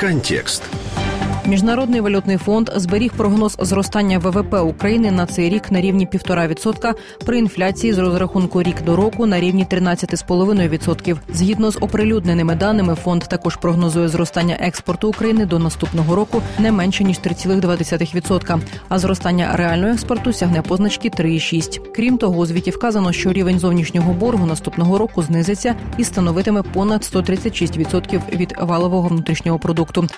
Контекст. Міжнародний валютний фонд зберіг прогноз зростання ВВП України на цей рік на рівні 1,5% при інфляції з розрахунку рік до року на рівні 13,5%. Згідно з оприлюдненими даними, фонд також прогнозує зростання експорту України до наступного року не менше ніж 3,2%, а зростання реального експорту сягне позначки 3,6%. Крім того, у звіті вказано, що рівень зовнішнього боргу наступного року знизиться і становитиме понад 136% від валового внутрішнього продукту.